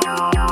Bye.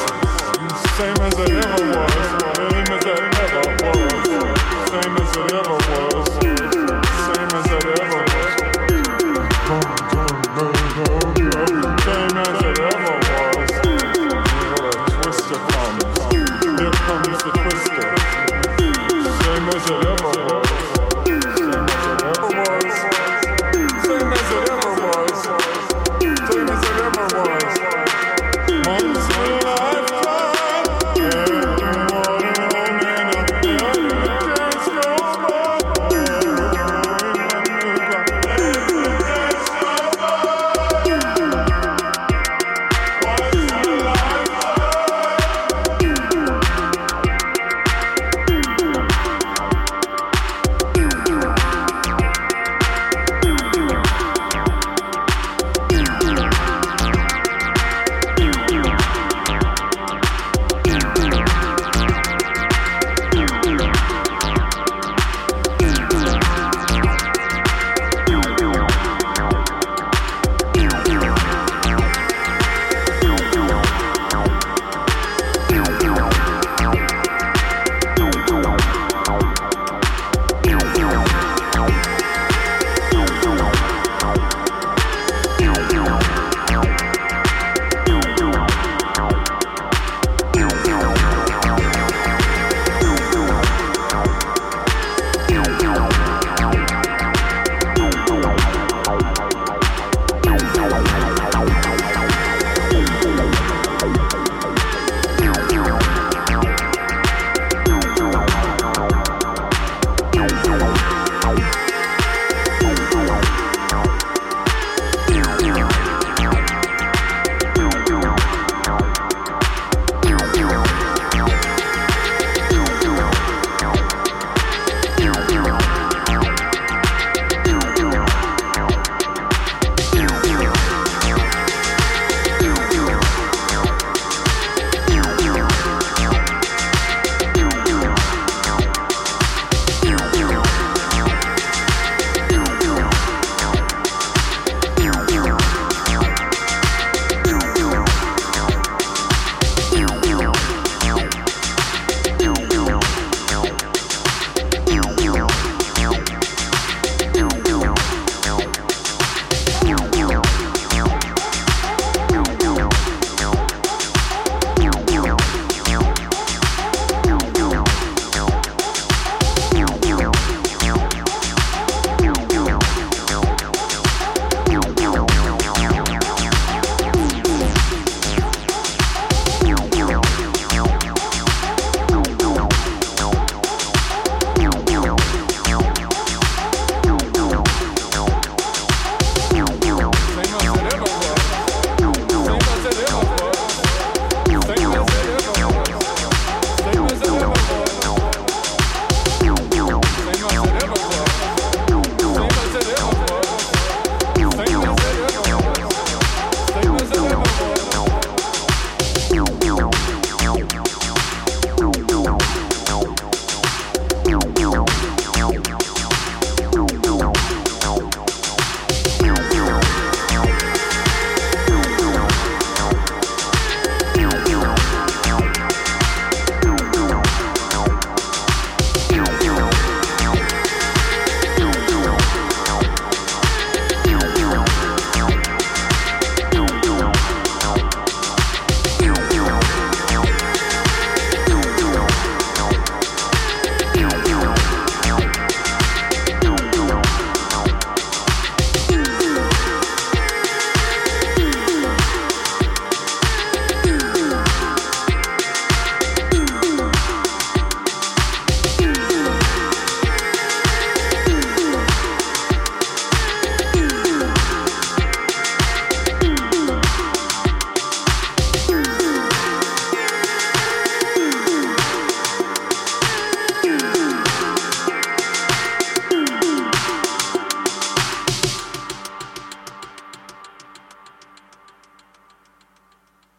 same as it ever was.